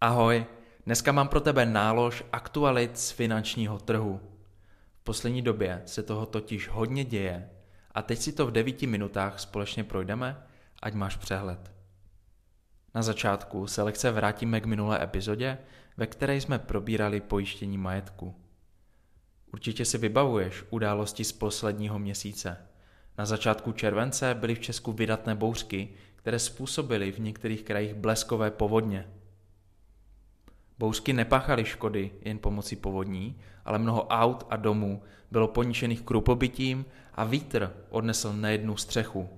Ahoj, dneska mám pro tebe nálož aktualit z finančního trhu. V poslední době se toho totiž hodně děje a teď si to v devíti minutách společně projdeme, ať máš přehled. Na začátku se lehce vrátíme k minulé epizodě, ve které jsme probírali pojištění majetku. Určitě si vybavuješ události z posledního měsíce. Na začátku července byly v Česku vydatné bouřky, které způsobily v některých krajích bleskové povodně. Bouřky nepáchaly škody jen pomocí povodní, ale mnoho aut a domů bylo poničených krupobytím a vítr odnesl nejednu střechu.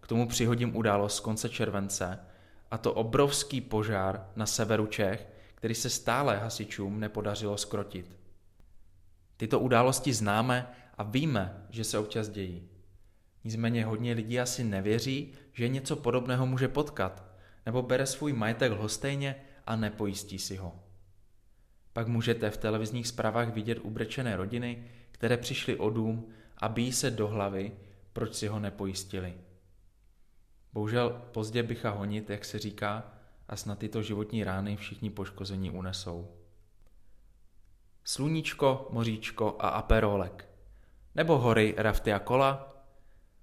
K tomu přihodím událost z konce července, a to obrovský požár na severu Čech, který se stále hasičům nepodařilo skrotit. Tyto události známe a víme, že se občas dějí. Nicméně hodně lidí asi nevěří, že něco podobného může potkat, nebo bere svůj majetek lhostejně a nepojistí si ho. Pak můžete v televizních zprávách vidět ubrečené rodiny, které přišly o dům a bíjí se do hlavy, proč si ho nepojistili. Bohužel pozdě bycha honit, jak se říká, a snad tyto životní rány všichni poškození unesou. Sluníčko, moříčko a aperolek. Nebo hory, rafty a kola?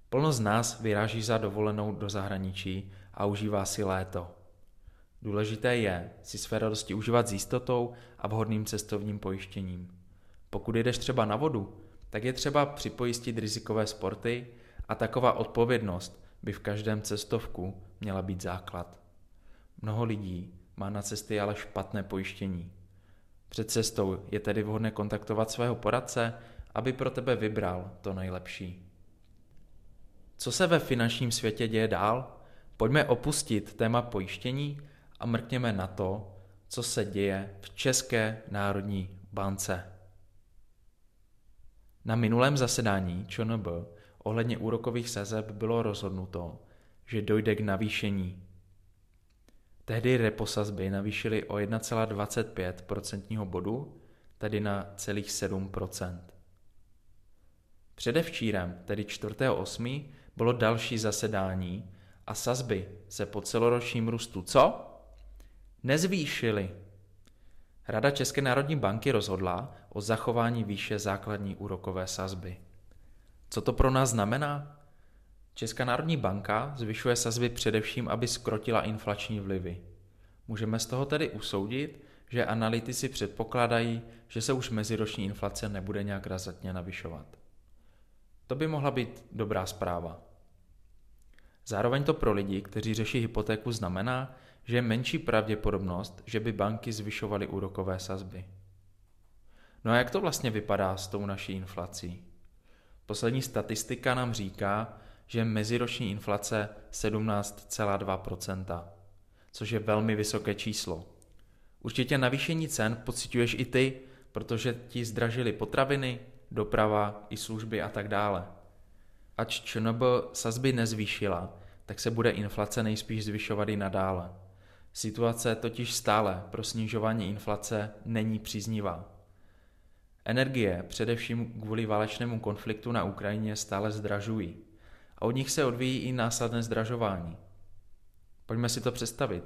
Plno z nás vyráží za dovolenou do zahraničí a užívá si léto. Důležité je si své radosti užívat s jistotou a vhodným cestovním pojištěním. Pokud jdeš třeba na vodu, tak je třeba připojistit rizikové sporty a taková odpovědnost by v každém cestovku měla být základ. Mnoho lidí má na cesty ale špatné pojištění. Před cestou je tedy vhodné kontaktovat svého poradce, aby pro tebe vybral to nejlepší. Co se ve finančním světě děje dál? Pojďme opustit téma pojištění a mrkněme na to, co se děje v České národní bance. Na minulém zasedání ČNB ohledně úrokových sazeb bylo rozhodnuto, že dojde k navýšení. Tehdy reposazby navýšily o 1,25% bodu, tedy na celých 7%. Předevčírem, tedy 4.8., bylo další zasedání a sazby se po celoročním růstu co? Nezvýšily. Rada České národní banky rozhodla o zachování výše základní úrokové sazby. Co to pro nás znamená? Česká národní banka zvyšuje sazby především, aby skrotila inflační vlivy. Můžeme z toho tedy usoudit, že analytici předpokládají, že se už meziroční inflace nebude nějak razatně navyšovat. To by mohla být dobrá zpráva. Zároveň to pro lidi, kteří řeší hypotéku, znamená, že je menší pravděpodobnost, že by banky zvyšovaly úrokové sazby. No a jak to vlastně vypadá s tou naší inflací? Poslední statistika nám říká, že meziroční inflace 17,2%, což je velmi vysoké číslo. Určitě navýšení cen pocituješ i ty, protože ti zdražily potraviny, doprava i služby a tak dále. Ač ČNB sazby nezvýšila, tak se bude inflace nejspíš zvyšovat i nadále. Situace totiž stále pro snižování inflace není příznivá. Energie, především kvůli válečnému konfliktu na Ukrajině, stále zdražují a od nich se odvíjí i následné zdražování. Pojďme si to představit.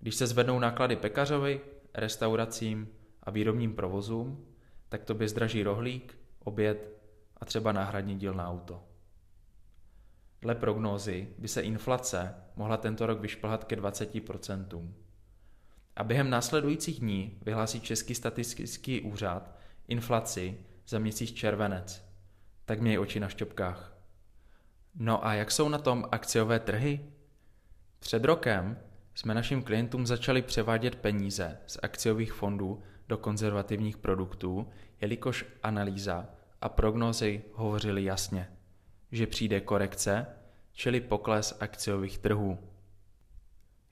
Když se zvednou náklady pekařovi, restauracím a výrobním provozům, tak to by zdraží rohlík, oběd a třeba náhradní díl na auto. Dle prognózy by se inflace mohla tento rok vyšplhat ke 20%. A během následujících dní vyhlásí Český statistický úřad inflaci za měsíc červenec. Tak měj oči na šťopkách. No a jak jsou na tom akciové trhy? Před rokem jsme našim klientům začali převádět peníze z akciových fondů do konzervativních produktů, jelikož analýza a prognozy hovořily jasně, že přijde korekce, čili pokles akciových trhů.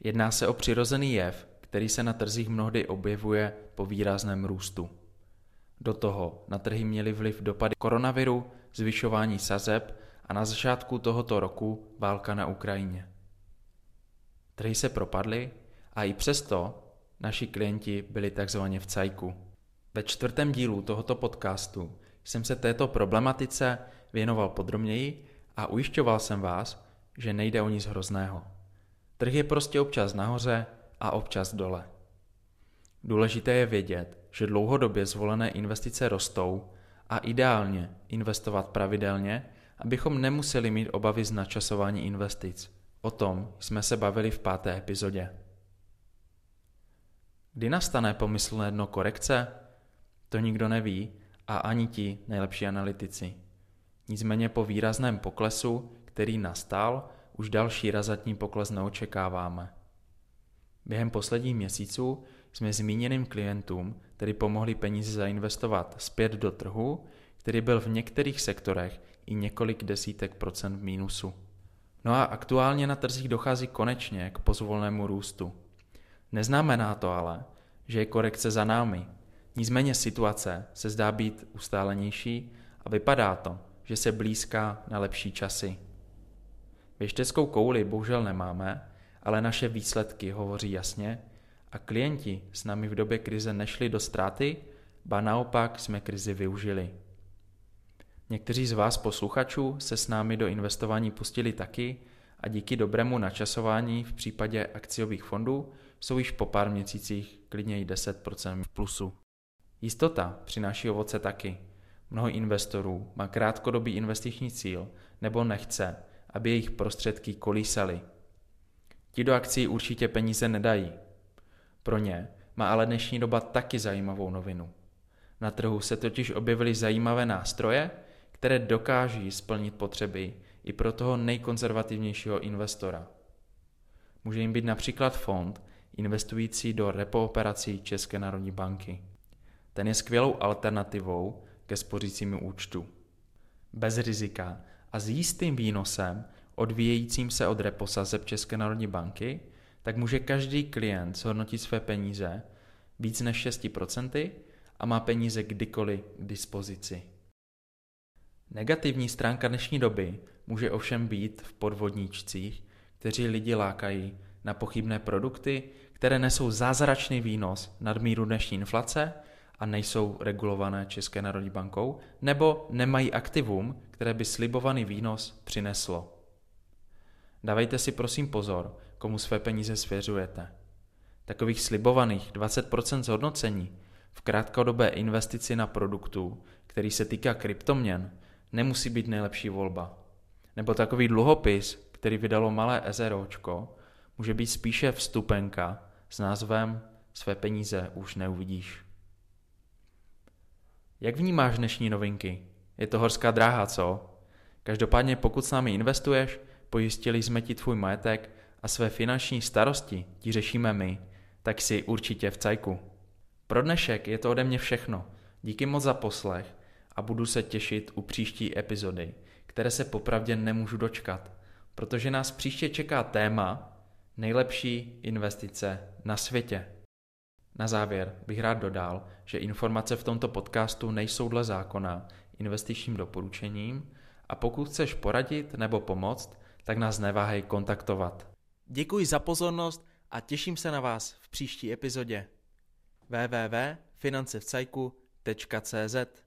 Jedná se o přirozený jev, který se na trzích mnohdy objevuje po výrazném růstu. Do toho na trhy měly vliv dopady koronaviru, zvyšování sazeb a na začátku tohoto roku válka na Ukrajině. Trhy se propadly a i přesto naši klienti byli takzvaně v cajku. Ve čtvrtém dílu tohoto podcastu jsem se této problematice věnoval podrobněji a ujišťoval jsem vás, že nejde o nic hrozného. Trh je prostě občas nahoře a občas dole. Důležité je vědět, že dlouhodobě zvolené investice rostou a ideálně investovat pravidelně, abychom nemuseli mít obavy z načasování investic. O tom jsme se bavili v páté epizodě. Kdy nastane pomyslné dno korekce? To nikdo neví a ani ti nejlepší analytici. Nicméně po výrazném poklesu, který nastal, už další razatní pokles neočekáváme. Během posledních měsíců jsme zmíněným klientům tedy pomohli peníze zainvestovat zpět do trhu, který byl v některých sektorech i několik desítek procent v mínusu. No a aktuálně na trzích dochází konečně k pozvolnému růstu. Neznamená to ale, že je korekce za námi. Nicméně situace se zdá být ustálenější a vypadá to, že se blízká na lepší časy. Věšteckou kouli bohužel nemáme, ale naše výsledky hovoří jasně a klienti s námi v době krize nešli do ztráty, ba naopak jsme krizi využili. Někteří z vás posluchačů se s námi do investování pustili taky a díky dobrému načasování v případě akciových fondů jsou již po pár měsících klidně i 10% v plusu. Jistota přináší ovoce taky. Mnoho investorů má krátkodobý investiční cíl nebo nechce, aby jejich prostředky kolísaly. Ti do akcí určitě peníze nedají. Pro ně má ale dnešní doba taky zajímavou novinu. Na trhu se totiž objevily zajímavé nástroje, které dokáží splnit potřeby i pro toho nejkonzervativnějšího investora. Může jim být například fond investující do repo operací České národní banky. Ten je skvělou alternativou ke spořícímu účtu. Bez rizika a s jistým výnosem odvíjejícím se od reposazeb České národní banky, tak může každý klient zhodnotit své peníze víc než 6% a má peníze kdykoliv k dispozici. Negativní stránka dnešní doby může ovšem být v podvodníčcích, kteří lidi lákají na pochybné produkty, které nesou zázračný výnos nad míru dnešní inflace a nejsou regulované České národní bankou, nebo nemají aktivum, které by slibovaný výnos přineslo. Dávejte si prosím pozor, komu své peníze svěřujete. Takových slibovaných 20% zhodnocení v krátkodobé investici na produktu, který se týká kryptoměn, nemusí být nejlepší volba. Nebo takový dluhopis, který vydalo malé SROčko, může být spíše vstupenka s názvem Své peníze už neuvidíš. Jak vnímáš dnešní novinky? Je to horská dráha, co? Každopádně pokud s námi investuješ, pojistili jsme ti tvůj majetek a své finanční starosti ti řešíme my, tak si určitě v cajku. Pro dnešek je to ode mě všechno. Díky moc za poslech a budu se těšit u příští epizody, které se popravdě nemůžu dočkat, protože nás příště čeká téma nejlepší investice na světě. Na závěr bych rád dodal, že informace v tomto podcastu nejsou dle zákona investičním doporučením a pokud chceš poradit nebo pomoct, tak nás neváhej kontaktovat. Děkuji za pozornost a těším se na vás v příští epizodě. www.financevcajku.cz